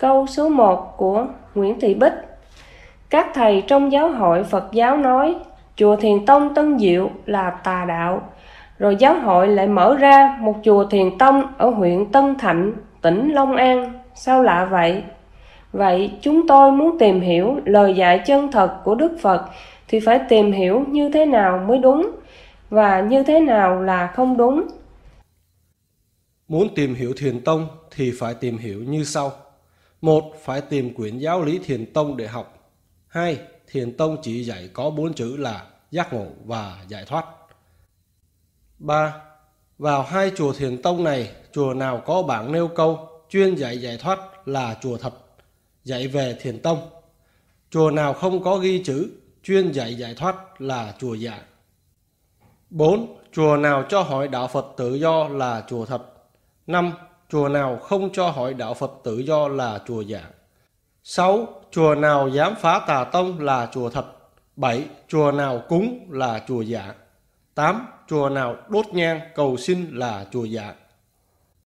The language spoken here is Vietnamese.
Câu số 1 của Nguyễn Thị Bích Các thầy trong giáo hội Phật giáo nói chùa Thiền Tông Tân Diệu là tà đạo. Rồi giáo hội lại mở ra một chùa Thiền Tông ở huyện Tân Thạnh, tỉnh Long An. Sao lạ vậy? Vậy chúng tôi muốn tìm hiểu lời dạy chân thật của Đức Phật thì phải tìm hiểu như thế nào mới đúng và như thế nào là không đúng. Muốn tìm hiểu Thiền Tông thì phải tìm hiểu như sau. Một, phải tìm quyển giáo lý Thiền Tông để học. Hai, Thiền Tông chỉ dạy có bốn chữ là giác ngộ và giải thoát. Ba, vào hai chùa Thiền Tông này, chùa nào có bảng nêu câu chuyên dạy giải thoát là chùa thật, dạy về Thiền Tông. Chùa nào không có ghi chữ chuyên dạy giải thoát là chùa dạ. giả. 4. Chùa nào cho hỏi đạo Phật tự do là chùa thật. 5. Chùa nào không cho hỏi đạo Phật tự do là chùa giả. 6. Chùa nào dám phá tà tông là chùa thật. 7. Chùa nào cúng là chùa giả. 8. Chùa nào đốt nhang cầu xin là chùa giả.